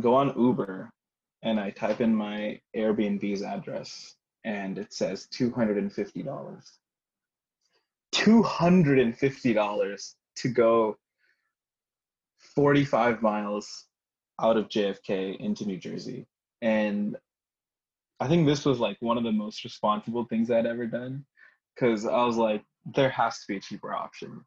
go on Uber and I type in my Airbnb's address and it says $250. $250 to go 45 miles out of JFK into New Jersey. And I think this was like one of the most responsible things I'd ever done because I was like, there has to be a cheaper option.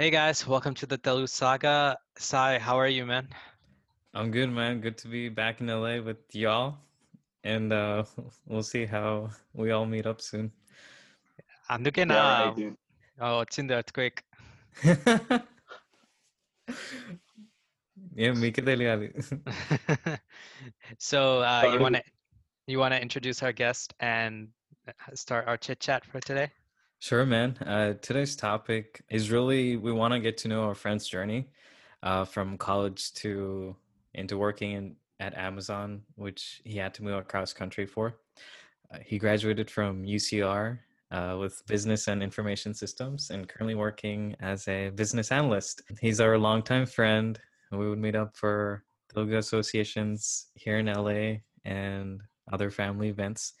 Hey guys, welcome to the Telugu Saga. Sai, how are you, man? I'm good, man. Good to be back in LA with y'all. And uh, we'll see how we all meet up soon. అందుకే నా Yeah, right, dude. oh, వచ్చింది earthquake. ఏం మీకే తెలియాలి so uh, you Sorry. want to you want to introduce our guest and start our chit chat for today? Sure, man. Uh, today's topic is really we want to get to know our friend's journey uh, from college to into working in, at Amazon, which he had to move across country for. Uh, he graduated from UCR uh, with business and information systems and currently working as a business analyst. He's our longtime friend. We would meet up for Telugu associations here in LA and other family events.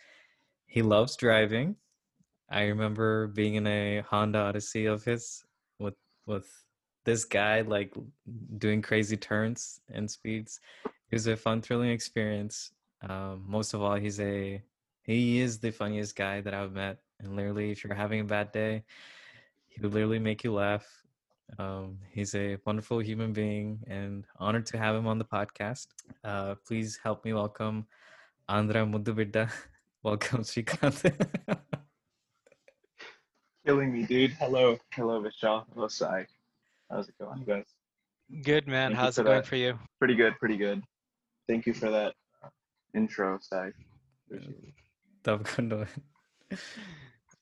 He loves driving. I remember being in a Honda Odyssey of his with with this guy like doing crazy turns and speeds. It was a fun, thrilling experience. Um, most of all, he's a he is the funniest guy that I've met. And literally, if you're having a bad day, he would literally make you laugh. Um, he's a wonderful human being, and honored to have him on the podcast. Uh, please help me welcome Andra Muddubidda. Welcome, Srikanth. killing me, dude. Hello, hello, Vishal. Hello, Sai. How's it going, guys? Good, man. Thank How's it going that. for you? Pretty good, pretty good. Thank you for that uh, intro, Sai. All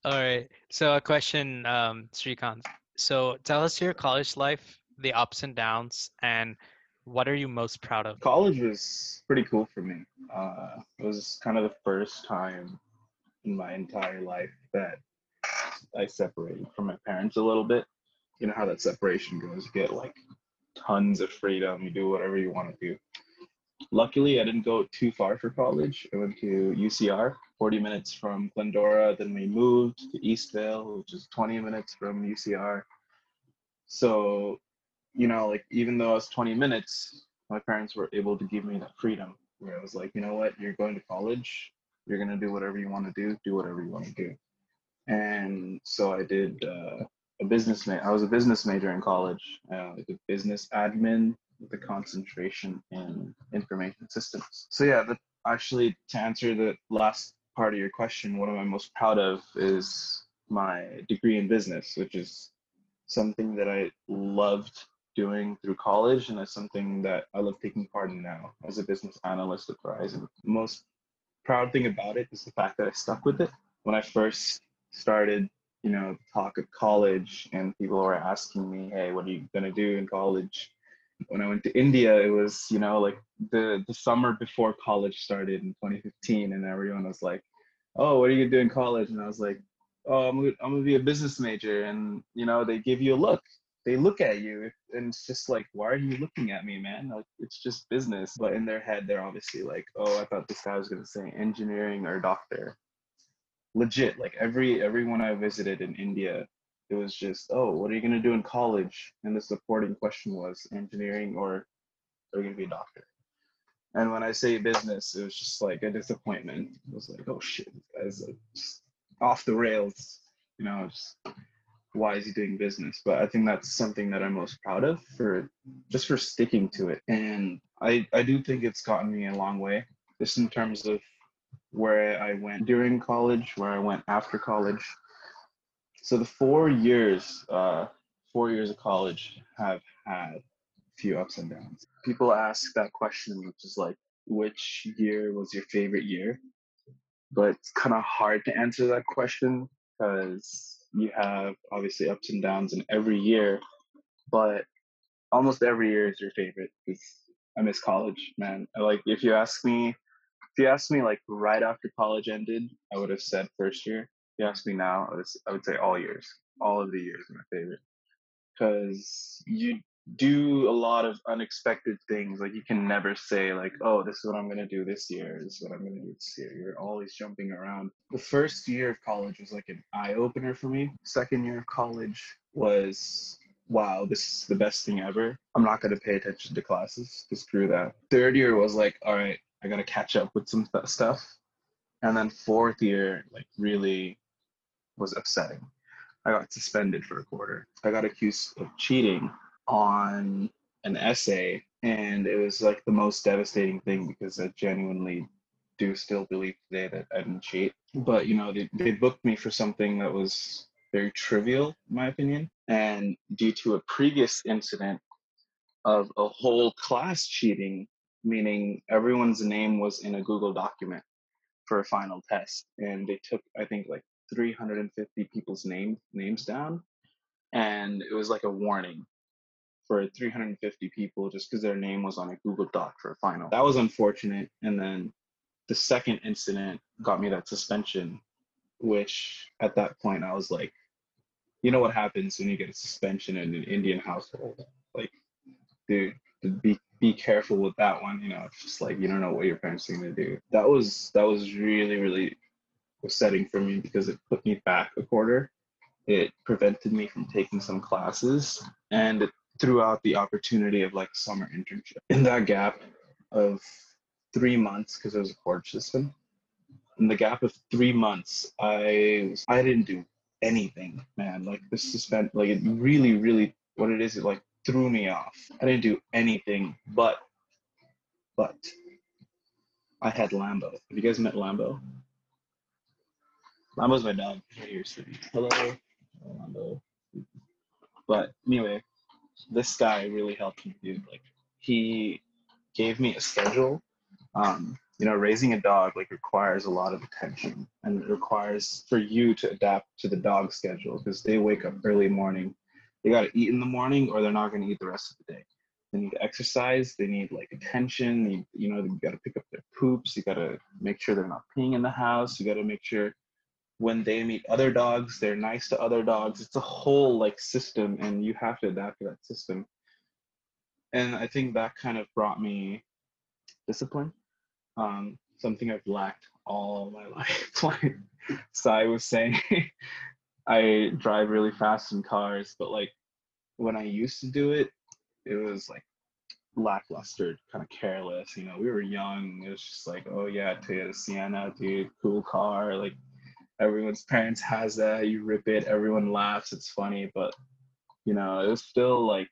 right. So a question, um, Srikanth. So tell us your college life, the ups and downs, and what are you most proud of? College was pretty cool for me. Uh, it was kind of the first time in my entire life that I separated from my parents a little bit. You know how that separation goes. You get like tons of freedom. You do whatever you want to do. Luckily, I didn't go too far for college. I went to UCR, 40 minutes from Glendora. Then we moved to Eastvale, which is 20 minutes from UCR. So, you know, like even though I was 20 minutes, my parents were able to give me that freedom where I was like, you know what, you're going to college, you're gonna do whatever you want to do, do whatever you want to do. And so I did uh, a business ma- I was a business major in college. Uh, I did business admin with a concentration in information systems. So yeah, that actually to answer the last part of your question, what am most proud of is my degree in business, which is something that I loved doing through college and it's something that I love taking part in now as a business analyst at Verizon. The most proud thing about it is the fact that I stuck with it. When I first started, you know, talk of college and people were asking me, hey, what are you gonna do in college? When I went to India, it was, you know, like the the summer before college started in 2015 and everyone was like, oh, what are you gonna do in college? And I was like, oh, I'm gonna, I'm gonna be a business major. And, you know, they give you a look they look at you and it's just like why are you looking at me man like it's just business but in their head they're obviously like oh i thought this guy was going to say engineering or doctor legit like every everyone i visited in india it was just oh what are you going to do in college? And the supporting question was engineering or are you going to be a doctor? And when i say business it was just like a disappointment. It was like oh shit this guy's like off the rails. You know just why is he doing business? But i think that's something that i'm most proud of for just for sticking to it. And i i do think it's gotten me a long way just in terms of where i went during college where i went after college so the four years uh four years of college have had a few ups and downs. People ask that question, which is like, which year was your favorite year? But it's kind of hard to answer that question because you have obviously ups and downs in every year, but almost every year is your favorite because I miss college, man. Like if you ask me, if you ask me like right after college ended, I would have said first year. If you ask me now, I would, I would say all years. All of the years are my favorite because you do a lot of unexpected things. Like you can never say like, oh, this is what I'm gonna do this year. This is what I'm gonna do this year. You're always jumping around. The first year of college was like an eye opener for me. Second year of college was wow, this is the best thing ever. I'm not gonna pay attention to classes. Just screw that. Third year was like, all right, I gotta catch up with some stuff. And then fourth year, like really was upsetting. I got suspended for a quarter. I got accused of cheating on an essay and it was like the most devastating thing because I genuinely do still believe today that I didn't cheat. But you know, they, they booked me for something that was very trivial, in my opinion. And due to a previous incident of a whole class cheating, meaning everyone's name was in a Google document for a final test. And they took, I think, like 350 people's name, names down. And it was like a warning for 350 people just because their name was on a Google Doc for a final. That was unfortunate. And then the second incident got me that suspension, which at that point I was like, you know what happens when you get a suspension in an Indian household? Like, dude, be be careful with that one. You know, it's just like you don't know what your parents are gonna do. That was that was really really upsetting for me because it put me back a quarter. It prevented me from taking some classes, and it out the opportunity of like summer internship. In that gap of three months, because it was a court system, in the gap of three months, I I didn't do anything, man. Like the suspend, like it really, really, what it is, it like threw me off. I didn't do anything, but, but, I had Lambo. Have you guys met Lambo? Lambo's my dog. Here, Hello, Lambo. But anyway, this guy really helped me, dude. Like he gave me a schedule. Um, you know, raising a dog like requires a lot of attention and it requires for you to adapt to the dog schedule because they wake up early morning. They got to eat in the morning or they're not going to eat the rest of the day. They need exercise. They need like attention. They, you know, you got to pick up their poops. You got to make sure they're not peeing in the house. You got to make sure when they meet other dogs, they're nice to other dogs. It's a whole like system, and you have to adapt to that system. And I think that kind of brought me discipline, um, something I've lacked all my life. like Sai was saying, I drive really fast in cars, but like when I used to do it, it was like lackluster, kind of careless. You know, we were young. It was just like, oh yeah, Toyota Sienna, dude, cool car. Like everyone's parents has that. You rip it, everyone laughs. It's funny, but you know, it was still like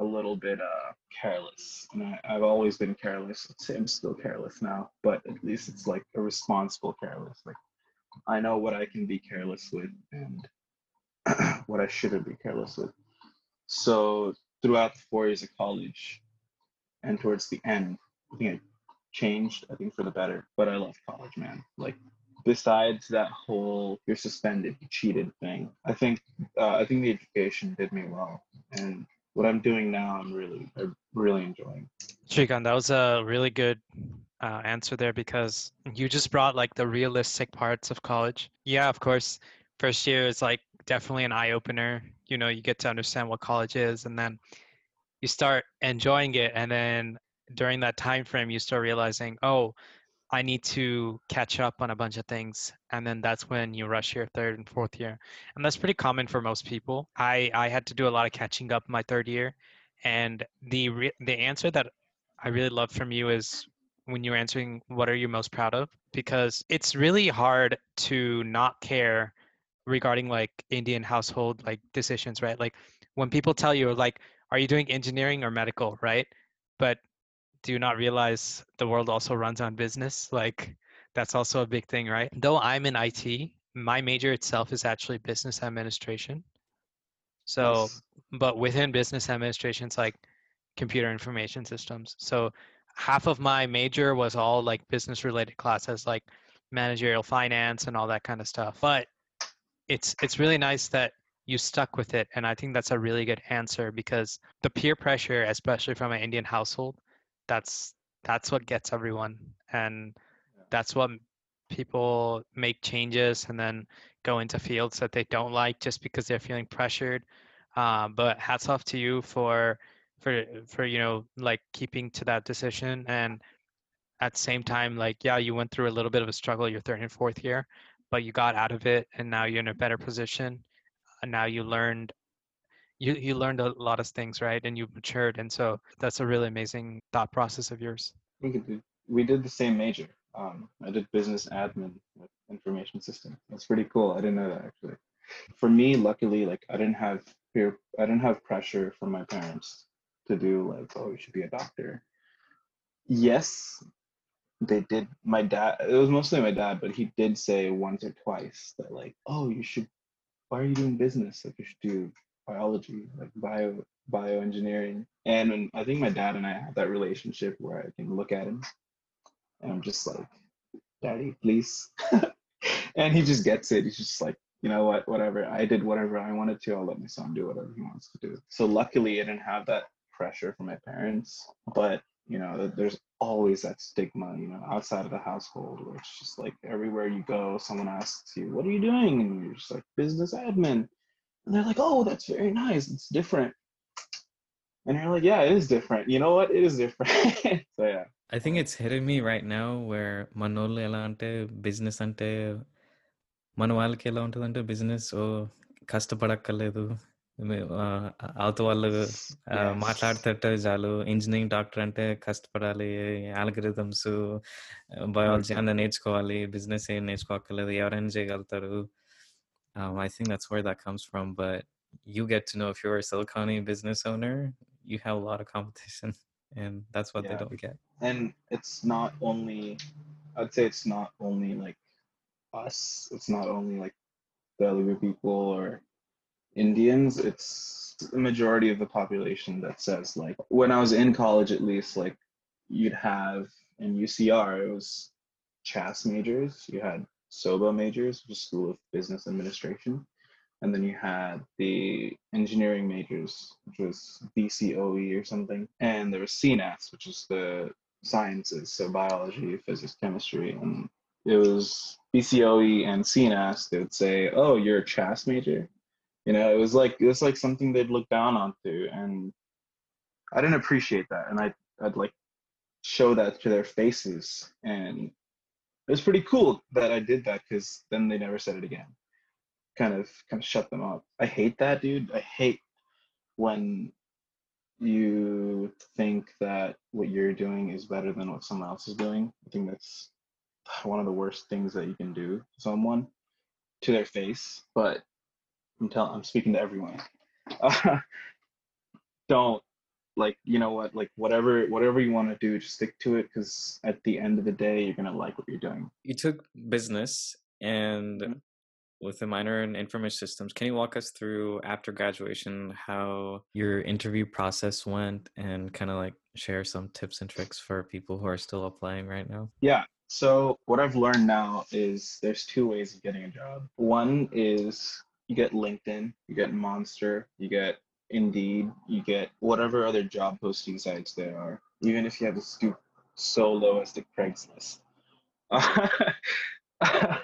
a little bit uh careless. And I, I've always been careless. I'm still careless now, but at least it's like a responsible careless. Like I know what I can be careless with and what I shouldn't be careless with. So throughout the four years of college and towards the end, I think I changed, I think for the better. But I love college, man. Like besides that whole you're suspended, you cheated thing, I think uh, I think the education did me well, and what I'm doing now, I'm really I'm really enjoying. Srikanth, that was a really good uh, answer there because you just brought like the realistic parts of college. Yeah, of course, first year is like definitely an eye opener. You know, you get to understand what college is, and then you start enjoying it, and then during that time frame, you start realizing, oh, I need to catch up on a bunch of things, and then that's when you rush your third and fourth year, and that's pretty common for most people. I I had to do a lot of catching up my third year, and the re- the answer that I really love from you is when you're answering what are you most proud of because it's really hard to not care regarding like Indian household like decisions, right? Like when people tell you like are you doing engineering or medical, right? But do you not realize the world also runs on business. Like that's also a big thing, right? Though I'm in IT, my major itself is actually business administration. So, yes. but within business administration, it's like computer information systems. So half of my major was all like business related classes like managerial finance and all that kind of stuff. But it's it's really nice that you stuck with it and I think that's a really good answer because the peer pressure especially from an Indian household that's that's what gets everyone and that's what people make changes and then go into fields that they don't like just because they're feeling pressured um, but hats off to you for for for you know like keeping to that decision and at the same time like yeah you went through a little bit of a struggle your third and fourth year but you got out of it and now you're in a better position. And now you learned you you learned a lot of things right? And you've matured and so that's a really amazing thought process of yours. We did, we did the same major. Um, i did business admin information system. That's pretty cool. I didn't know that actually. For me luckily like i didn't have peer i didn't have pressure from my parents to do like oh you should be a doctor. Yes they did. My dad it was mostly my dad but he did say once or twice that like oh you should why are you doing business? Like you should do biology like bio bioengineering. And when, i think my dad and i have that relationship where i can look at him and i'm just like daddy please. And he just gets it. He's just like you know what? Whatever. I did whatever i wanted to. I'll let my son do whatever he wants to do. So luckily i didn't have that pressure from my parents but you know there's always that stigma you know outside of the household where it's just like everywhere you go someone asks you what are you doing and you're just like business admin and they're like oh that's very nice it's different and you're like yeah it is different you know what it is different so yeah I think it's hitting me right now where మనోళ్ళు ఎలా అంటే business అంటే మన వాళ్ళకి ఎలా ఉంటుందంటే business ఓ కష్టపడక్కర్లేదు అవత వాళ్ళు మాట్లాడతట్టే చాలు ఇంజనీరింగ్ డాక్టర్ అంటే కష్టపడాలి ఆల్గ్రిథమ్స్ బయాలజీ అన్న నేర్చుకోవాలి బిజినెస్ ఏం నేర్చుకోకర్లేదు ఎవరైనా చేయగలుగుతారు I think that's where that comes from but you get to know if your సిలికానీ business owner you have lot of competition and that's what they don't get and it's not only I'd say it's not only like us. It's not only like Telugu people or indians it's the majority of the population that says like when i was in college at least like you'd have in ucr it was CHASS majors you had SoBA majors which is school of business administration and then you had the engineering majors which was bcoe or something and there was cnas which is the sciences, so biology, physics, chemistry, and it was BCOE and CNAS. They would say, "Oh, you're a CHASS major," you know. It was like it was like something they'd look down onto, and I didn't appreciate that, and I I'd like show that to their faces, and it was pretty cool that I did that because then they never said it again. Kind of kind of shut them up. I hate that, dude. I hate when you think that what you're doing is better than what someone else is doing. I think that's one of the worst things that you can do to someone to their face. But I'm telling, I'm speaking to everyone. don't like, you know what? Like whatever, whatever you want to do, just stick to it. Because at the end of the day, you're gonna like what you're doing. you took business and Mhm. with a minor in information systems can you walk us through after graduation how your interview process went and kind of like share some tips and tricks for people who are still applying right now Yeah. So what I've learned now is there's two ways of getting a job. One is you get LinkedIn, you get Monster, you get Indeed, you get whatever other job posting sites there are. Even if you have to stoop so low as to Craigslist.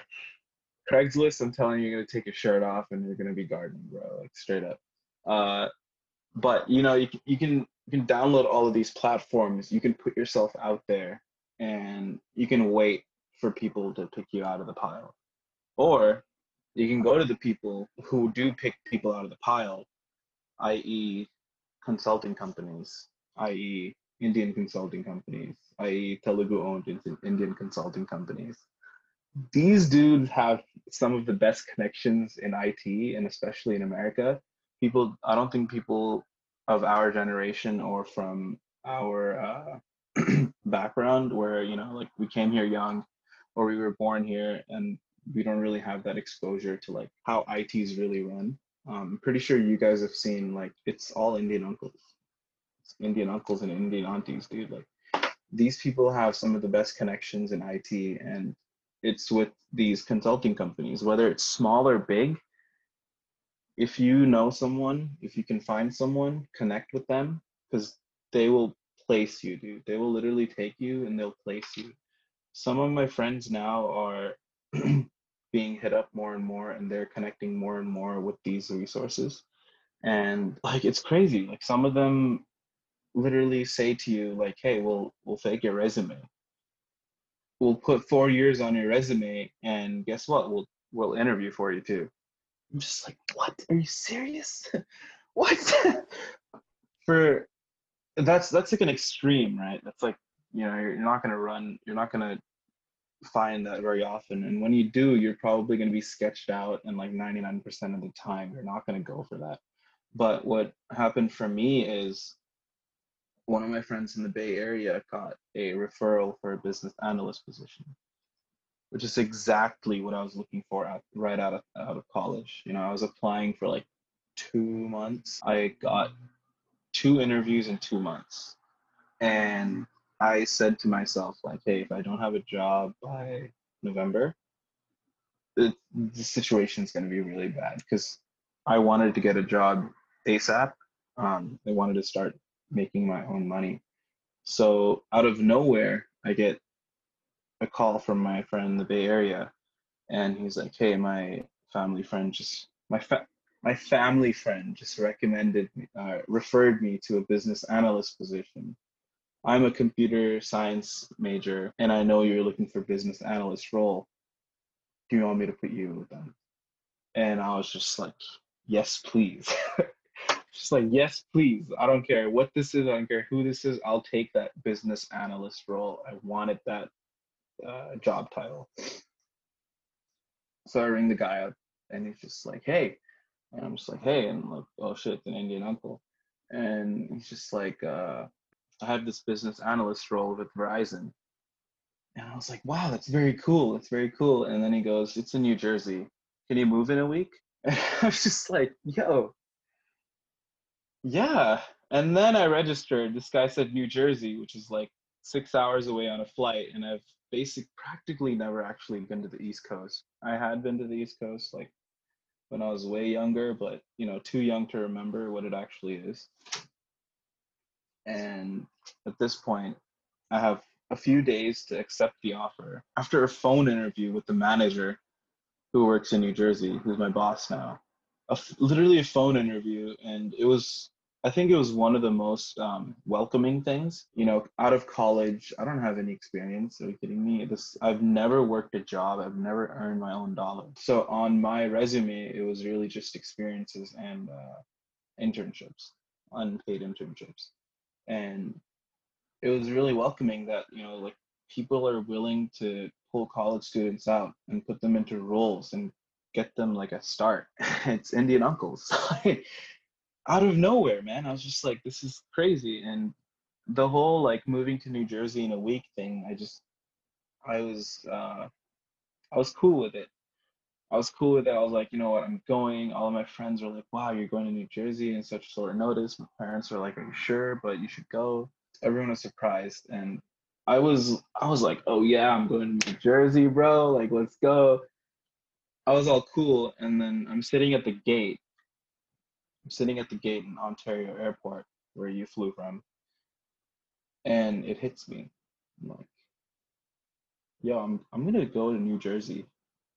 Craigslist, I'm telling you, you're gonna take your shirt off and you're gonna be gardening, bro. Like straight up. Uh, but you know, you you can you can download all of these platforms. You can put yourself out there and you can wait for people to pick you out of the pile. Or you can go to the people who do pick people out of the pile, i.e., consulting companies, i.e., Indian consulting companies, i.e., Telugu owned Indian consulting companies. These dudes have some of the best connections in IT and especially in America. People, I don't think people of our generation or from our uh, background where you know like we came here young or we were born here and we don't really have that exposure to like how ITs really run. Um, I'm pretty sure you guys have seen like it's all Indian uncles. Indian uncles and Indian aunties, dude. Like these people have some of the best connections in IT and it's with these consulting companies, whether it's small or big. If you know someone, if you can find someone, connect with them because they will place you, dude. They will literally take you and they'll place you. Some of my friends now are being hit up more and more and they're connecting more and more with these resources. And like it's crazy. Like some of them literally say to you, like, hey, we'll we'll fake your resume. We'll put four years on your resume and guess what? We'll we'll interview for you too. I'm just like, what? Are you serious? what? for that's that's like an extreme, right? That's like you know you're not gonna run, you're not gonna find that very often, and when you do, you're probably gonna be sketched out, and like 99% of the time, you're not gonna go for that. But what happened for me is one of my friends in the Bay Area got a referral for a business analyst position, which is exactly what I was looking for at, right out of out of college. You know, I was applying for like two months. I got two interviews in two months. And I said to myself, like, hey, if I don't have a job by November, the situation is going to be really bad because I wanted to get a job ASAP. Um, I wanted to start making my own money. So out of nowhere, I get a call from my friend in the Bay Area, and he's like, "Hey, my family friend just my my family friend just recommended uh, referred me to a business analyst position i'm a computer science major and i know you're looking for business analyst role. Do you want me to put you with them? And i was just like yes please. Just like yes please. I don't care what this is. I don't care who this is. I'll take that business analyst role. I wanted that uh, job title. So i ring the guy up and he's just like hey. And I'm just like, hey, and like, oh shit, an Indian uncle. And he's just like, uh, I have this business analyst role with Verizon. And I was like, wow, that's very cool. That's very cool. And then he goes, it's in New Jersey. Can you move in a week? And I was just like, yo, yeah. And then I registered. This guy said New Jersey, which is like six hours away on a flight. And I've basic practically never actually been to the East Coast. I had been to the East Coast like when I was way younger, but you know, too young to remember what it actually is. And at this point, I have a few days to accept the offer. After a phone interview with the manager who works in New Jersey, who's my boss now, a, literally a phone interview, and it was I think it was one of the most um, welcoming things. You know, out of college, I don't have any experience. Are you kidding me? This I've never worked a job. I've never earned my own dollar. So on my resume, it was really just experiences and uh, internships, unpaid internships, and it was really welcoming that you know like people are willing to pull college students out and put them into roles and get them like a start. it's Indian uncles. out of nowhere, man. I was just like, this is crazy. And the whole like moving to New Jersey in a week thing, I just, I was, uh, I was cool with it. I was cool with it. I was like, you know what, I'm going. All of my friends were like, wow, you're going to New Jersey in such short notice. My parents were like, are you sure? But you should go. Everyone was surprised. And I was, I was like, oh yeah, I'm going to New Jersey, bro. Like, let's go. I was all cool. And then I'm sitting at the gate I'm sitting at the gate in Ontario Airport where you flew from, and it hits me. I'm like, yo, I'm I'm gonna go to New Jersey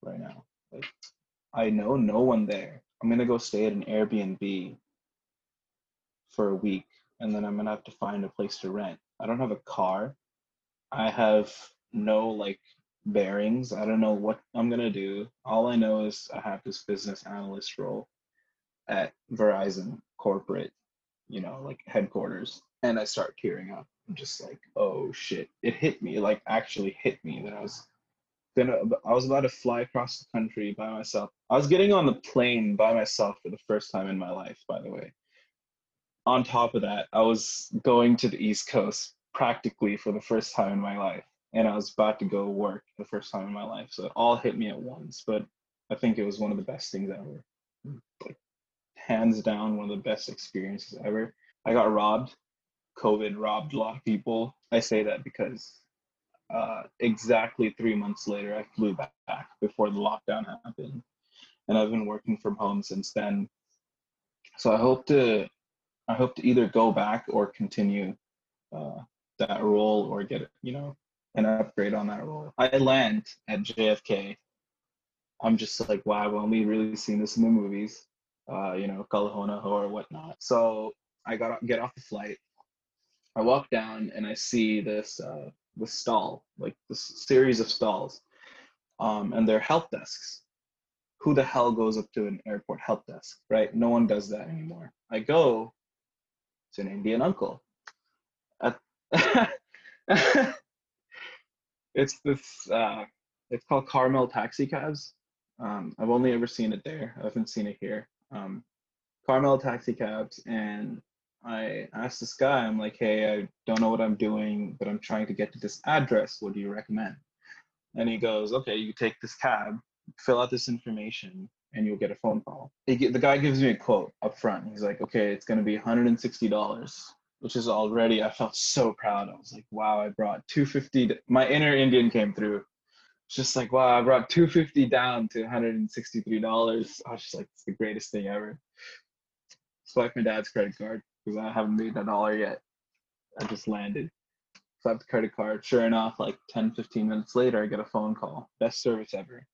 right now. I know no one there. I'm gonna go stay at an Airbnb for a week, and then I'm gonna have to find a place to rent. I don't have a car. I have no like bearings. I don't know what I'm gonna do. All I know is I have this business analyst role at Verizon corporate, you know, like headquarters, and I start tearing up. I'm just like, oh shit! It hit me, like actually hit me that I was gonna. I was about to fly across the country by myself. I was getting on the plane by myself for the first time in my life, by the way. On top of that, I was going to the East Coast practically for the first time in my life, and I was about to go work the first time in my life. So it all hit me at once, but I think it was one of the best things ever. Like hands down one of the best experiences ever. I got robbed COVID robbed a lot of people. I say that because uh, exactly three months later, I flew back before the lockdown happened, and I've been working from home since then. So I hope to, I hope to either go back or continue uh, that role or get you know an upgrade on that role. I land at JFK. I'm just like, wow, I've only really seen this in the movies, uh, you know, Kal Ho Naa Ho or whatnot. So I got get off the flight. I walk down and I see this uh, this stall, like this series of stalls, um, and they're help desks. Who the hell goes up to an airport help desk, right? No one does that anymore. I go, to an Indian uncle. At, it's this, uh, it's called Carmel Taxi Cabs. Um, I've only ever seen it there. I haven't seen it here. Um, Carmel Taxi Cabs, and I asked this guy, I'm like, hey, I don't know what I'm doing, but I'm trying to get to this address. What do you recommend? And he goes, okay, you take this cab, fill out this information, and you'll get a phone call. He, the guy gives me a quote up front. He's like, okay, it's going to be $160, which is already, I felt so proud. I was like, wow, I brought 250. To, my inner Indian came through. It's just like, wow, I brought 250 down to $163. I was just like, it's the greatest thing ever. Swipe my dad's credit card because I haven't made a dollar yet. I just landed. Swipe the credit card. Sure enough, like 10, 15 minutes later, I get a phone call. Best service ever.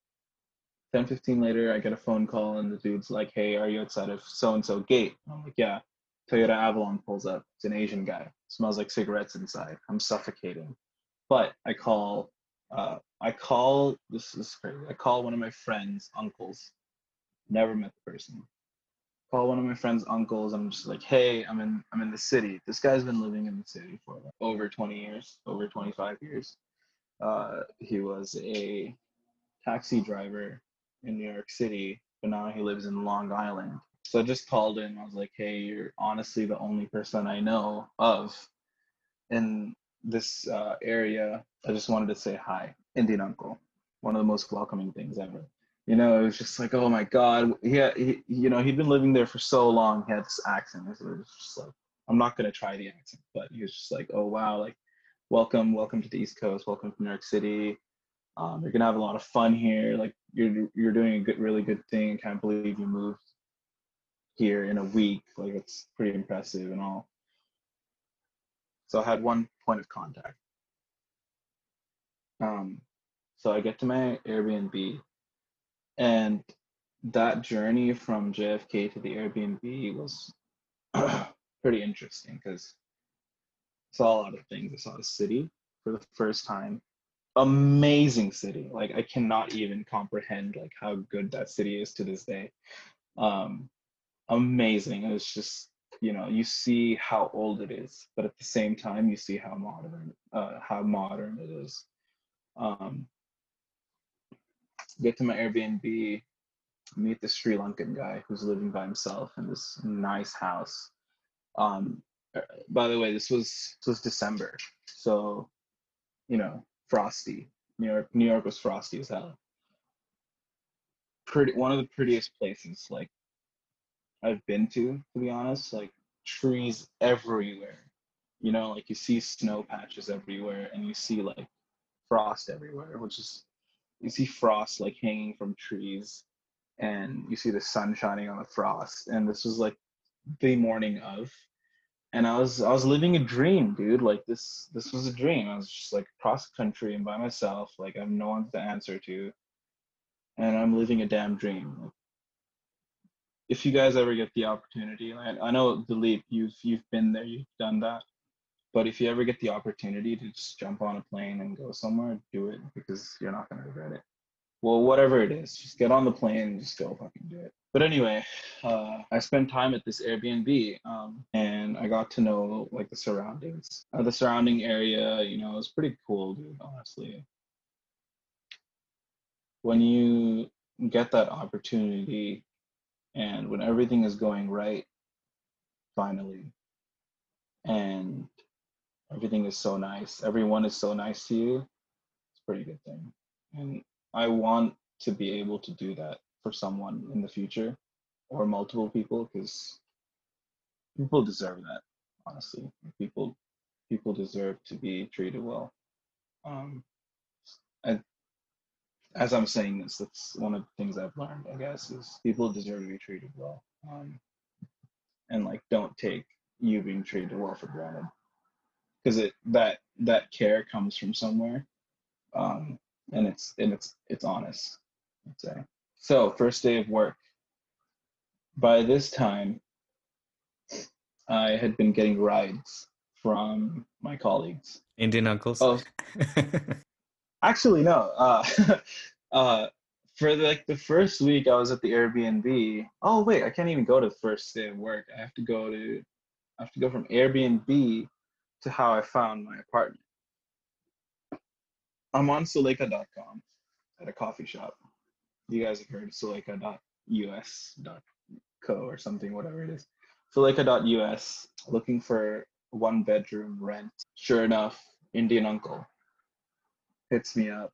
10, 15 later, I get a phone call, and the dude's like, Hey, are you outside of so and so gate? I'm like, Yeah. Toyota Avalon pulls up. It's an Asian guy. Smells like cigarettes inside. I'm suffocating. But I call, uh, I call, this is crazy. I call one of my friends' uncles. Never met the person call one of my friend's uncles. I'm just like, hey, I'm in I'm in the city. This guy's been living in the city for over 20 years, over 25 years. Uh, he was a taxi driver in New York City, but now he lives in Long Island. So I just called him. I was like, hey, you're honestly the only person I know of in this uh, area. I just wanted to say hi, Indian uncle. One of the most welcoming things ever you know, it was just like, oh my God. He, had, he you know, he'd been living there for so long. He had this accent. It was just like, I'm not going to try the accent, but he was just like, oh wow, like, welcome, welcome to the East Coast, welcome to New York City. Um, you're gonna have a lot of fun here. Like, you're you're doing a good, really good thing. I can't believe you moved here in a week. Like, it's pretty impressive and all. So I had one point of contact. Um, so I get to my Airbnb and that journey from JFK to the Airbnb was pretty interesting because I saw a lot of things. I saw the city for the first time. Amazing city. Like I cannot even comprehend like how good that city is to this day. Um, amazing. It's just you know you see how old it is, but at the same time you see how modern uh, how modern it is. Um, get to my Airbnb, meet the Sri Lankan guy who's living by himself in this nice house. Um, uh, by the way, this was this was December, so you know, frosty. New York, New York was frosty as hell. Pretty, one of the prettiest places like I've been to, to be honest. Like trees everywhere, you know, like you see snow patches everywhere, and you see like frost everywhere, which is you see frost like hanging from trees and you see the sun shining on the frost and this was like the morning of and i was i was living a dream dude like this this was a dream. I was just like cross country and by myself like i have no one to answer to and i'm living a damn dream. If you guys ever get the opportunity i, know Dilip, you've you've been there you've done that but if you ever get the opportunity to just jump on a plane and go somewhere, do it because you're not gonna regret it. Well, whatever it is, just get on the plane and just go fucking do it. But anyway, uh, I spent time at this Airbnb um, and I got to know like the surroundings. Uh, the surrounding area, you know, it was pretty cool, dude, honestly. When you get that opportunity and when everything is going right, finally, and everything is so nice. Everyone is so nice to you. It's a pretty good thing. And I want to be able to do that for someone in the future or multiple people because people deserve that. honestly. People people deserve to be treated well. Um, I, as I'm saying this, that's one of the things I've learned, I guess, is people deserve to be treated well. Um, and like don't take you being treated well for granted. Because it that that care comes from somewhere. Um, and it's and it's it's honest, I'd say. So first day of work. By this time, I had been getting rides from my colleagues. Indian uncles. Oh, actually no. Uh, uh, for the, like the first week, I was at the Airbnb. Oh wait, I can't even go to the first day of work. I have to go to, I have to go from Airbnb to how I found my apartment. I'm on Sulekha.com at a coffee shop. You guys have heard Sulekha.us.co or something, whatever it is. Sulekha.us, looking for one bedroom rent. Sure enough, Indian uncle hits me up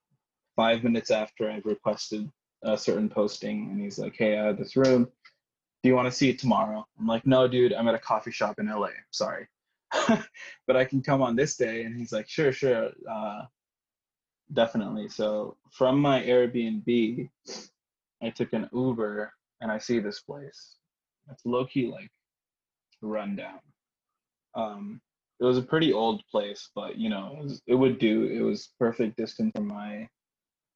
five minutes after I've requested a certain posting, and he's like, "Hey, I have this room. Do you want to see it tomorrow?" I'm like, "No, dude, I'm at a coffee shop in LA. Sorry, but I can come on this day." And he's like, "Sure, sure, uh, definitely." So from my Airbnb, I took an Uber, and I see this place. It's low key like rundown. Um, it was a pretty old place, but you know, it, was, it would do. It was perfect distance from my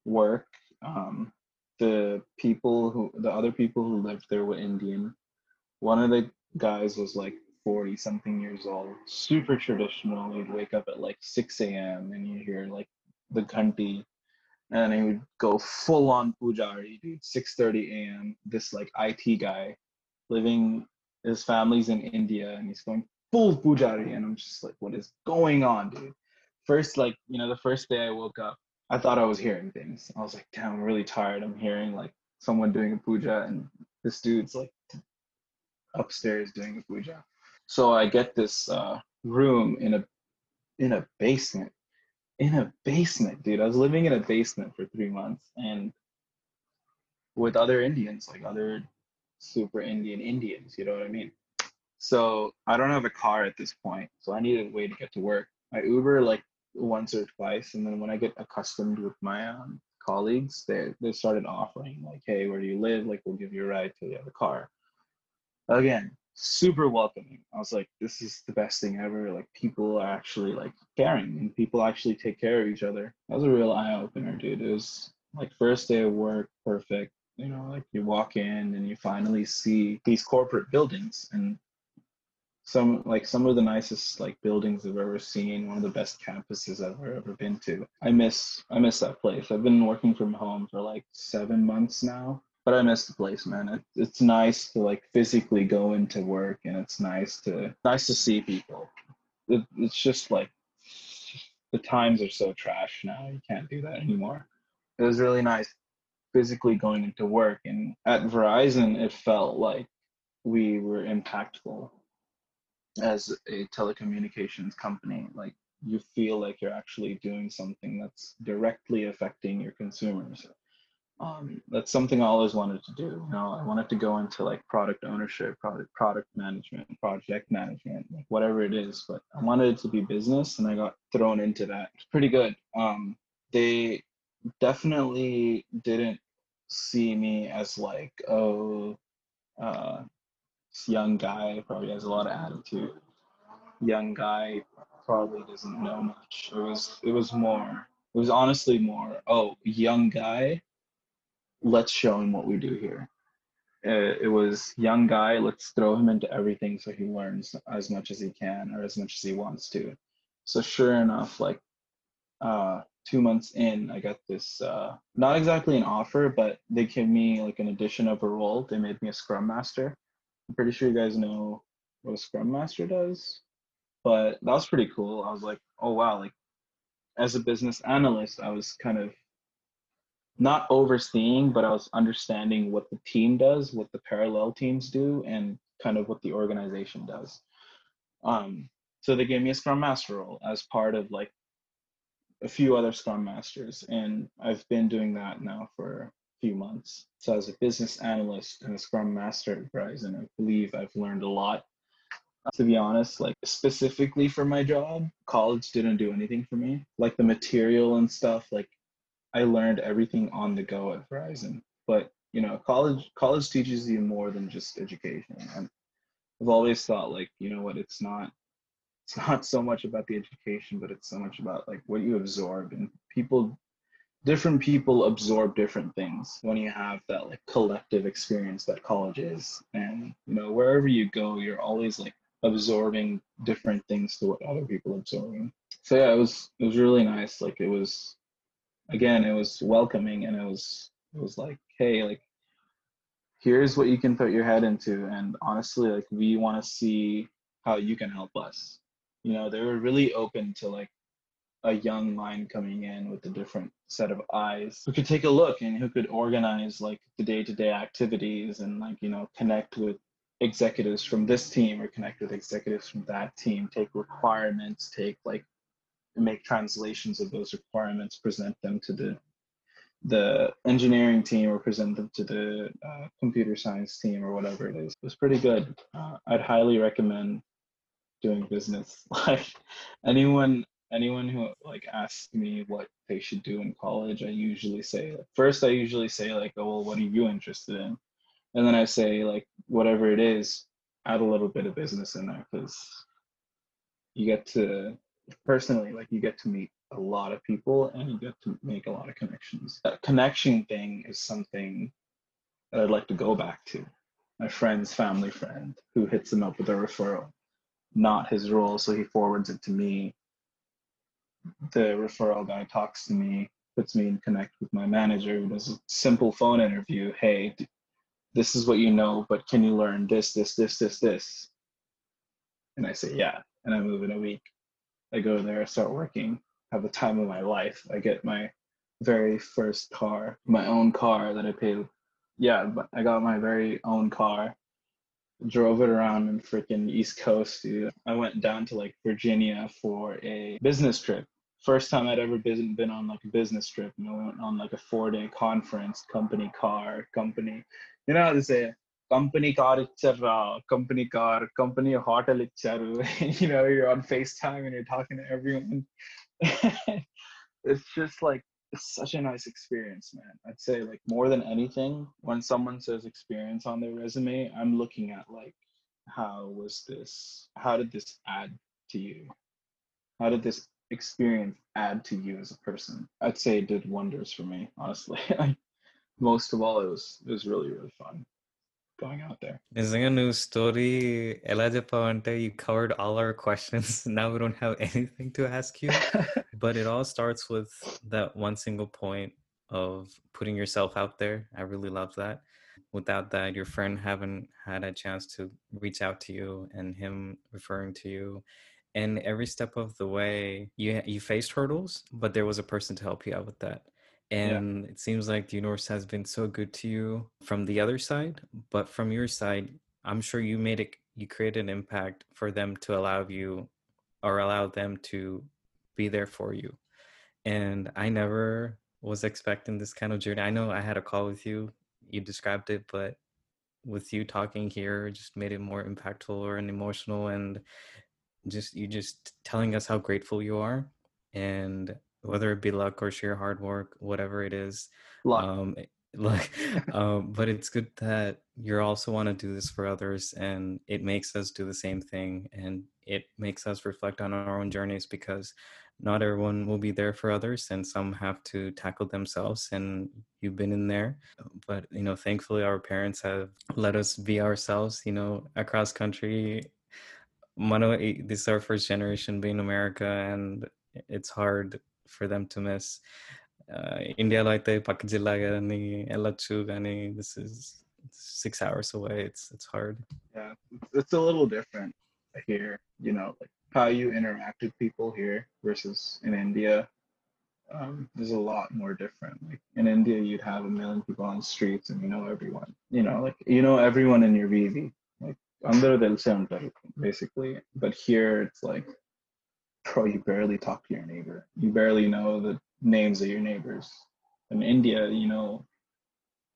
work. Um, the people who, the other people who lived there were Indian. One of the guys was like 40 something years old, super traditional. He'd wake up at like 6 a.m. and you hear like the ghanti, and he would go full on pujari, dude. 6:30 a.m. This like IT guy, living his family's in India, and he's going full pujari, and I'm just like, what is going on, dude? First, like you know, the first day I woke up, I thought I was hearing things. I was like, damn, I'm really tired. I'm hearing like someone doing a puja, and this dude's like upstairs doing a puja. So I get this uh, room in a in a basement. In a basement, dude. I was living in a basement for three months and with other Indians, like other super Indian Indians, you know what I mean? So I don't have a car at this point, so I needed a way to get to work. I Uber like once or twice, and then when I get accustomed with my um, colleagues, they they started offering like, "Hey, where do you live? Like, we'll give you a ride till you have a car." Again, super welcoming. I was like, "This is the best thing ever." Like, people are actually like caring, and people actually take care of each other. That was a real eye opener, dude. It was like first day of work, perfect. You know, like you walk in and you finally see these corporate buildings and some like some of the nicest like buildings I've ever seen, one of the best campuses I've ever ever been to. I miss I miss that place. I've been working from home for like seven months now, but I miss the place, man. It, it's nice to like physically go into work, and it's nice to nice to see people. It, it's just like the times are so trash now. You can't do that anymore. It was really nice physically going into work, and at Verizon, it felt like we were impactful as a telecommunications company like you feel like you're actually doing something that's directly affecting your consumers um, that's something i always wanted to do you know i wanted to go into like product ownership product product management project management like whatever it is but i wanted it to be business and i got thrown into that it's pretty good um, they definitely didn't see me as like oh uh, young guy probably has a lot of attitude. Young guy probably doesn't know much. It was it was more. It was honestly more. Oh, young guy. Let's show him what we do here. Uh, it was young guy. Let's throw him into everything so he learns as much as he can or as much as he wants to. So sure enough, like uh, two months in, I got this uh, not exactly an offer, but they gave me like an addition of a role. They made me a scrum master I'm pretty sure you guys know what a Scrum Master does, but that was pretty cool. I was like, oh wow, like as a business analyst, I was kind of not overseeing, but I was understanding what the team does, what the parallel teams do, and kind of what the organization does. Um, so they gave me a Scrum Master role as part of like a few other Scrum Masters, and I've been doing that now for a few months. So as a business analyst and a Scrum Master at Verizon, I believe I've learned a lot. To be honest, like specifically for my job, college didn't do anything for me. Like the material and stuff, like I learned everything on the go at Verizon. But you know, college college teaches you more than just education. And I've always thought like, you know what, it's not it's not so much about the education, but it's so much about like what you absorb and people different people absorb different things when you have that like collective experience that college is and you know wherever you go you're always like absorbing different things to what other people absorbing so yeah it was it was really nice like it was again it was welcoming and it was it was like hey like here's what you can put your head into. And honestly like we want to see how you can help us. You know they were really open to like a young mind coming in with a different set of eyes who could take a look and who could organize like the day-to-day activities and like you know connect with executives from this team or connect with executives from that team take requirements take like make translations of those requirements present them to the the engineering team or present them to the uh, computer science team or whatever it is. It was pretty good. Uh, i'd highly recommend doing business. Like anyone anyone who like asks me what they should do in college, I usually say first I usually say like, oh well, what are you interested in? And then I say like whatever it is, add a little bit of business in there because you get to personally like you get to meet a lot of people and you get to make a lot of connections. That connection thing is something that I'd like to go back to. My friend's family friend who hits him up with a referral, not his role, so he forwards it to me the referral guy talks to me, puts me in connect with my manager, who does a simple phone interview. Hey, this is what you know, but can you learn this, this, this, this, this? And I say, yeah. And I move in a week. I go there, I start working, have the time of my life. I get my very first car, my own car that I paid. Yeah, I got my very own car drove it around in freaking East Coast, dude. I went down to like Virginia for a business trip first time I'd ever been been on like a business trip. You know, went on like a four day conference, company car, company. You know how to say company car ichara, uh, company car, company hotel icharu. you know, you're on FaceTime and you're talking to everyone. it's just like such a nice experience, man. I'd say like more than anything, when someone says experience on their resume, I'm looking at like how was this how did this add to you? How did this experience add to you as a person? I'd say it did wonders for me, honestly. Most of all, it was it was really really fun going out there. Is there. a new story Ante, you covered all our questions. Now we don't have anything to ask you. but it all starts with that one single point of putting yourself out there. I really love that. Without that, your friend haven't had a chance to reach out to you and him referring to you and every step of the way you you faced hurdles but there was a person to help you out with that and yeah. it seems like the universe has been so good to you from the other side but from your side i'm sure you made it you created an impact for them to allow you or allow them to be there for you. And i never was expecting this kind of journey. I know i had a call with you you described it but with you talking here just made it more impactful and emotional and just you just telling us how grateful you are. And whether it be luck or sheer hard work whatever it is luck. um like um but it's good that you also want to do this for others and it makes us do the same thing and it makes us reflect on our own journeys because not everyone will be there for others and some have to tackle themselves and you've been in there but you know thankfully our parents have let us be ourselves you know across country Mano, this is our first generation being America, and it's hard for them to miss. Uh, India like the Pakajilla gani, Elachu gani. This is six hours away. It's it's hard. Yeah, it's a little different here. You know, like how you interact with people here versus in India. Um, there's a lot more different. Like in India, you'd have a million people on the streets, and you know everyone. You know, like you know everyone in your VV Like under the basically but here it's like bro you barely talk to your neighbor you barely know the names of your neighbors in india you know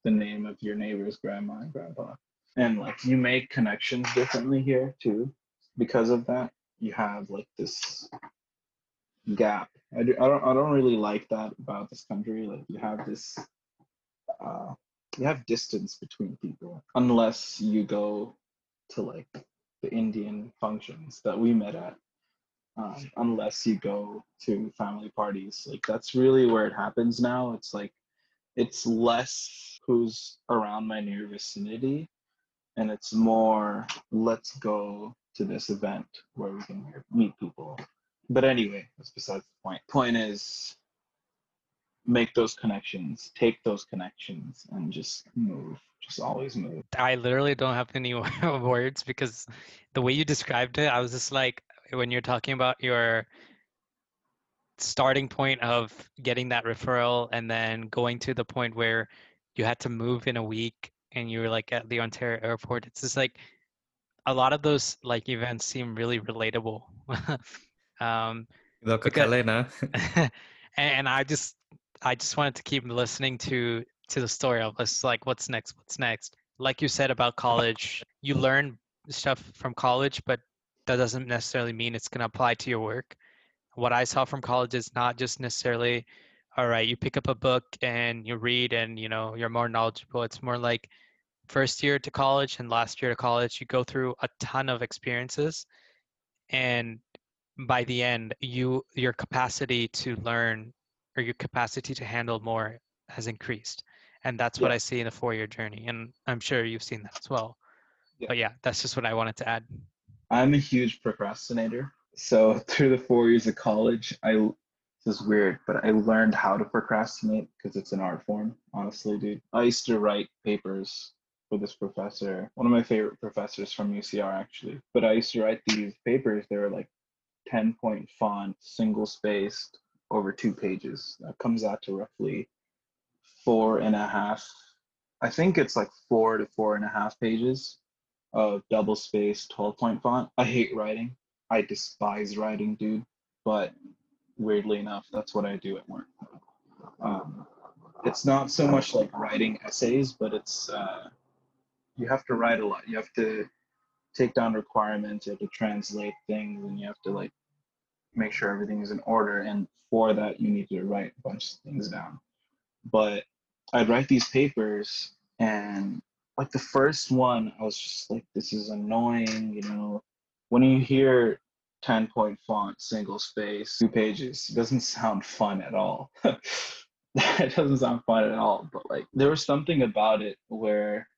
the name of your neighbor's grandma and grandpa and like you make connections differently here too because of that, you have like this gap. I, do, I don't I don't really like that about this country. Like you have this uh, you have distance between people unless you go to like the Indian functions that we met at. Um, unless you go to family parties, like that's really where it happens now. It's like it's less who's around my near vicinity, and it's more let's go to this event where we can meet people. But anyway, that's besides the point. Point is make those connections, take those connections, and just move. Just always move. I literally don't have any words because the way you described it, I was just like, when you're talking about your starting point of getting that referral and then going to the point where you had to move in a week and you were like at the Ontario airport, it's just like a lot of those like events seem really relatable. um, because, and I just I just wanted to keep listening to to the story of us like what's next, what's next. Like you said about college, you learn stuff from college, but that doesn't necessarily mean it's going to apply to your work. What I saw from college is not just necessarily all right, you pick up a book and you read and you know you're more knowledgeable. It's more like first year to college and last year to college, you go through a ton of experiences and by the end you your capacity to learn or your capacity to handle more has increased and that's what i see in the four year journey and i'm sure you've seen that as well yeah. but yeah that's just what i wanted to add i'm a huge procrastinator so through the four years of college i this is weird but i learned how to procrastinate because it's an art form honestly dude i used to write papers for this professor one of my favorite professors from ucr actually but i used to write these papers they were like 10 point font single spaced over two pages. That comes out to roughly four and a half. I think it's like four to four and a half pages of double space 12 point font. I hate writing. I despise writing, dude. But weirdly enough, that's what I do at work. Um, it's not so much like writing essays, but it's uh, you have to write a lot. You have to take down requirements. You have to translate things, and you have to like make sure everything is in order. And for that, you need to write a bunch of things down. But I'd write these papers, and like the first one, I was just like, this is annoying. You know, when you hear 10 point font, single space, two pages, it doesn't sound fun at all. it doesn't sound fun at all. But like, there was something about it where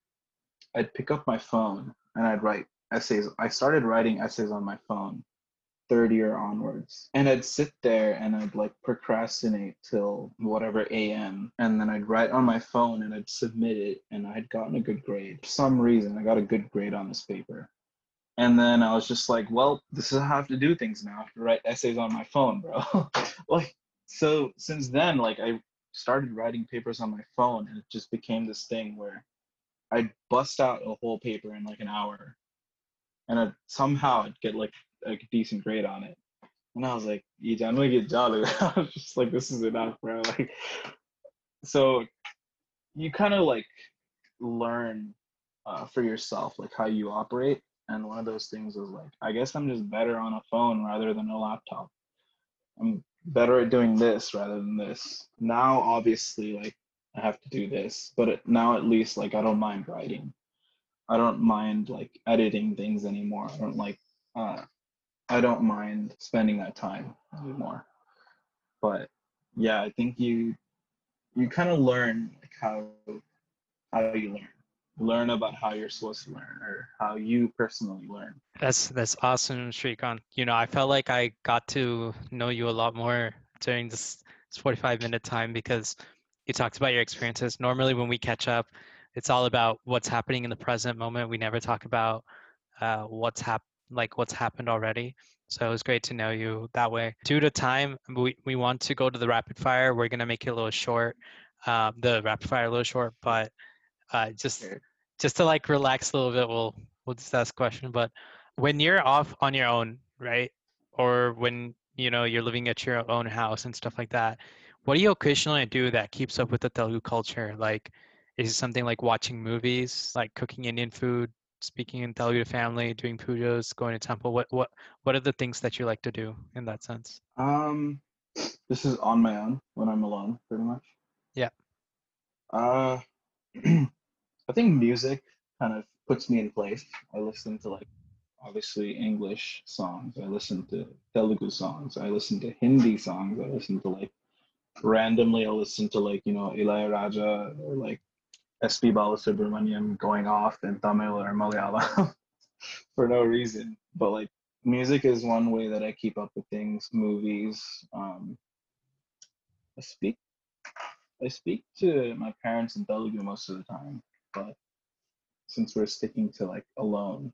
I'd pick up my phone and I'd write essays. I started writing essays on my phone third year onwards. And I'd sit there and I'd like procrastinate till whatever AM. And then I'd write on my phone and I'd submit it and I'd gotten a good grade. For some reason, I got a good grade on this paper. And then I was just like, well, this is how I have to do things now. I have to write essays on my phone, bro. like, so since then, like, I started writing papers on my phone and it just became this thing where I'd bust out a whole paper in like an hour and I'd somehow I'd get like a decent grade on it. And I was like, yeah, I'm gonna get jolly. I was just like, this is enough, bro. Like, so you kind of like learn uh, for yourself, like how you operate. And one of those things was like, I guess I'm just better on a phone rather than a laptop. I'm better at doing this rather than this. Now, obviously, like I have to do this, but now at least like I don't mind writing. I don't mind like editing things anymore. I don't like uh, I don't mind spending that time anymore. But yeah, I think you you kind of learn like how how you learn learn about how you're supposed to learn or how you personally learn that's that's awesome Srikanth. you know i felt like i got to know you a lot more during this, this 45 minute time because you talked about your experiences normally when we catch up it's all about what's happening in the present moment we never talk about uh, what's hap- like what's happened already. So it was great to know you that way. Due to time, we, we want to go to the rapid fire. We're gonna make it a little short, um, the rapid fire a little short, but uh, just just to like relax a little bit, we'll we'll just ask a question. But when you're off on your own, right, or when you know you're living at your own house and stuff like that, what do you occasionally do that keeps up with the Telugu culture? Like, is it something like watching movies, like cooking Indian food, speaking in Telugu family, doing pujas, going to temple? What what what are the things that you like to do in that sense? Um, this is on my own when I'm alone, pretty much. Yeah. Uh, I think music kind of puts me in place. I listen to like obviously English songs. I listen to Telugu songs. I listen to Hindi songs. I listen to like randomly. I'll listen to like you know Ilaiyaraaja or like SP Balasubramaniam going off in Tamil or Malayalam for no reason. But like music is one way that I keep up with things. Movies. Um, I speak. I speak to my parents in Telugu most of the time, but since we're sticking to like alone,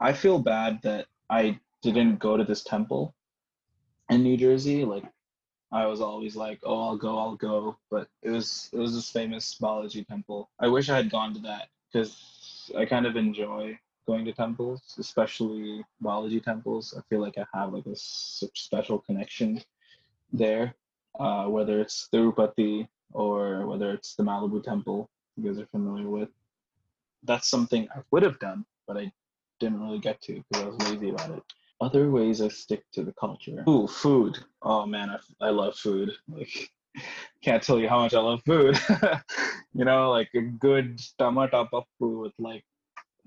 I feel bad that I didn't go to this temple in New Jersey. Like I was always like, oh, I'll go, I'll go. But it was it was this famous Balaji temple. I wish I had gone to that because I kind of enjoy going to temples, especially Balaji temples. I feel like I have like a special connection there. Uh, whether it's Tirupati or whether it's the Malibu temple, you guys are familiar with. That's something I would have done, but I didn't really get to because I was lazy about it. Other ways I stick to the culture. Ooh, food. Oh man, I, I love food. Like, can't tell you how much I love food. you know, like a good tomato food with like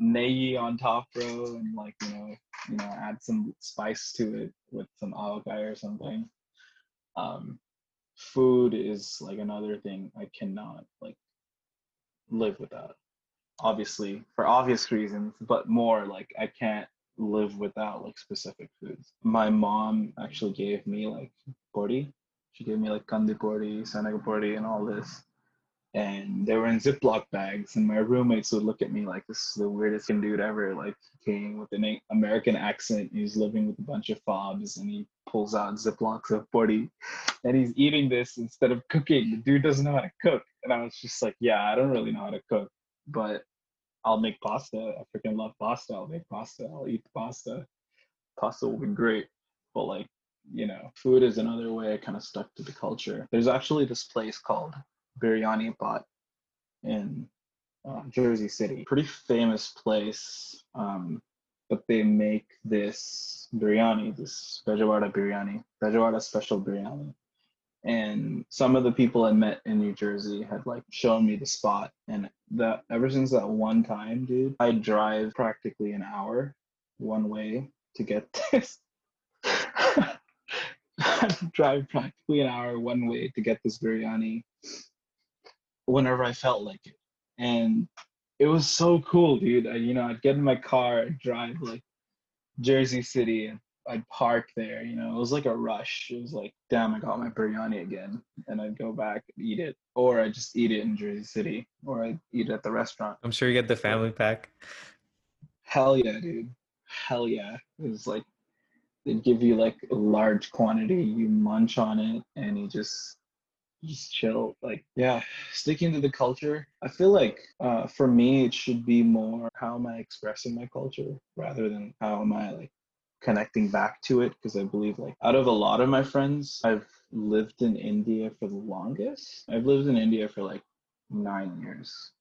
negi on top, bro, and like you know, you know, add some spice to it with some avocado or something. Um, food is like another thing I cannot like live without. Obviously, for obvious reasons, but more like I can't live without like specific foods. My mom actually gave me like pori. She gave me like kandi pori, senaga pori, and all this. And they were in Ziploc bags, and my roommates would look at me like, "This is the weirdest dude ever." Like, he came with an American accent. He's living with a bunch of fobs, and he pulls out Ziplocs of pori, and he's eating this instead of cooking. The dude doesn't know how to cook, and I was just like, "Yeah, I don't really know how to cook, but I'll make pasta. I freaking love pasta. I'll make pasta. I'll eat pasta. Pasta will be great. But like, you know, food is another way I kind of stuck to the culture. There's actually this place called Biryani Pot in uh, Jersey City. Pretty famous place. Um, but they make this biryani, this Bejawada biryani, Bejawada special biryani and some of the people I met in New Jersey had like shown me the spot and that ever since that one time, dude, I drive practically an hour one way to get this. drive practically an hour one way to get this biryani whenever I felt like it. And it was so cool, dude. I, you know, I'd get in my car, I'd drive like Jersey City and I'd park there, you know, it was like a rush. It was like, damn, I got my biryani again. And I'd go back and eat it. Or I'd just eat it in Jersey City. Or I'd eat it at the restaurant. I'm sure you get the family pack. Hell yeah, dude. Hell yeah. It was like they'd give you like a large quantity, you munch on it and you just just chill. Like, yeah, sticking to the culture. I feel like uh, for me, it should be more how am I expressing my culture rather than how am I like connecting back to it because I believe like out of a lot of my friends, I've lived in India for the longest. I've lived in India for like nine years.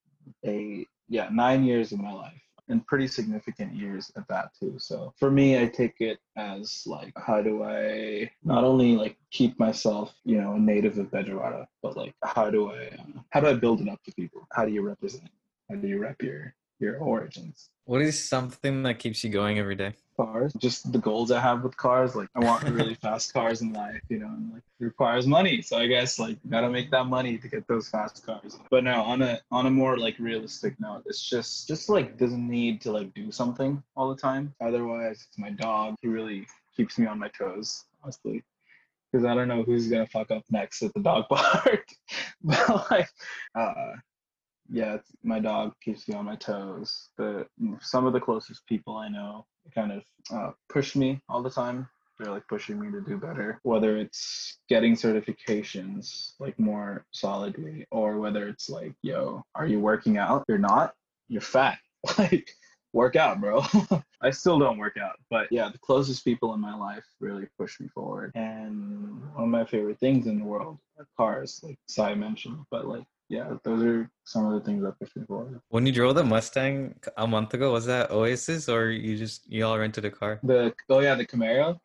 A yeah, nine years of my life. And pretty significant years at that too. So for me, I take it as like, how do I not only like keep myself, you know, a native of Bejawada, but like, how do I, uh, how do I build it up to people? How do you represent? How do you rep your your origins? What is something that keeps you going every day? cars. Just the goals I have with cars. Like I want really fast cars in life, you know, and like it requires money. So I guess like gotta make that money to get those fast cars. But no, on a on a more like realistic note, it's just just like doesn't need to like do something all the time. Otherwise, it's my dog. He really keeps me on my toes, honestly. Because I don't know who's gonna fuck up next at the dog park. but like uh yeah, my dog keeps me on my toes. The some of the closest people I know kind of uh, push me all the time. They're like pushing me to do better, whether it's getting certifications like more solidly, or whether it's like, yo, are you working out? You're not. You're fat. like, work out, bro. I still don't work out, but yeah, the closest people in my life really push me forward. And one of my favorite things in the world are cars, like Sai mentioned, but like yeah, those are some of the things I push me forward. When you drove the Mustang a month ago, was that Oasis or you just you all rented a car? The oh yeah, the Camaro,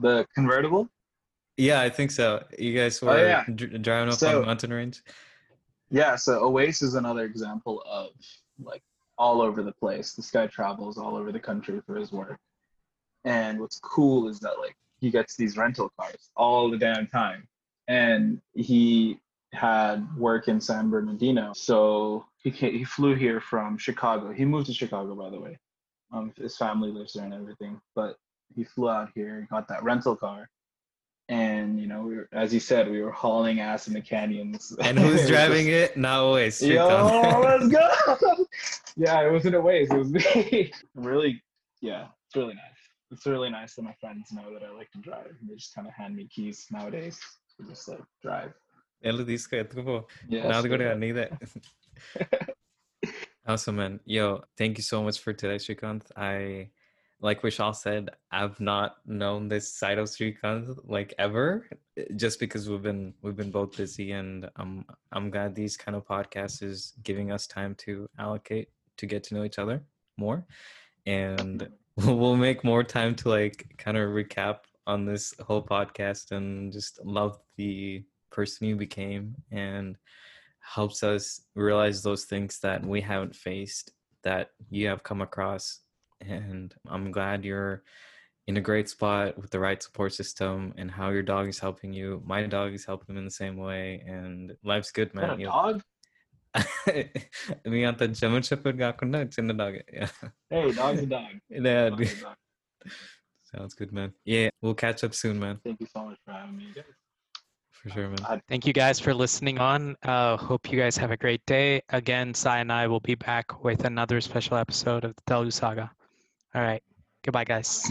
the convertible. Yeah, I think so. You guys Oh, were yeah. dr- driving up So- on mountain range. Yeah, so Oasis is another example of like all over the place. This guy travels all over the country for his work. And what's cool is that like he gets these rental cars all the damn time. And he had work in San Bernardino. So he ca he flew here from Chicago. He moved to Chicago by the way. Um his family lives there and everything. But he flew out here, got that rental car. And you know, we were, as he said, we were hauling ass in the canyons. And who's driving just- it? Not Oasis. Yo, let's go. yeah, it wasn't a waste. It was me. really, yeah, it's really nice. It's really nice that my friends know that I like to drive. They just kind of hand me keys nowadays. to just like drive. Ele disse etuvo. Yeah. Nada agora nem ideia. Awesome, man. Yo, thank you so much for today, Srikanth. I, like Vishal said, I've not known this side of Srikanth like ever, just because we've been we've been both busy, and I'm I'm glad these kind of podcasts is giving us time to allocate to get to know each other more, and we'll make more time to like kind of recap on this whole podcast and just love the person you became and helps us realize those things that we haven't faced that you have come across and i'm glad you're in a great spot with the right support system and how your dog is helping you my dog is helping him in the same way and life's good Got man a You- dog? మీ అంత German shepherd కాకుండా చిన్న dog Hey, dog's a dog. Dog's a dog. sounds good man yeah we'll catch up soon man Thank you so much for having me, guys. for sure man Thank you guys for listening on. Uh, hope you guys have a great day. Again, Sai and I will be back with another special episode of the Telugu Saga. All right. Goodbye, guys.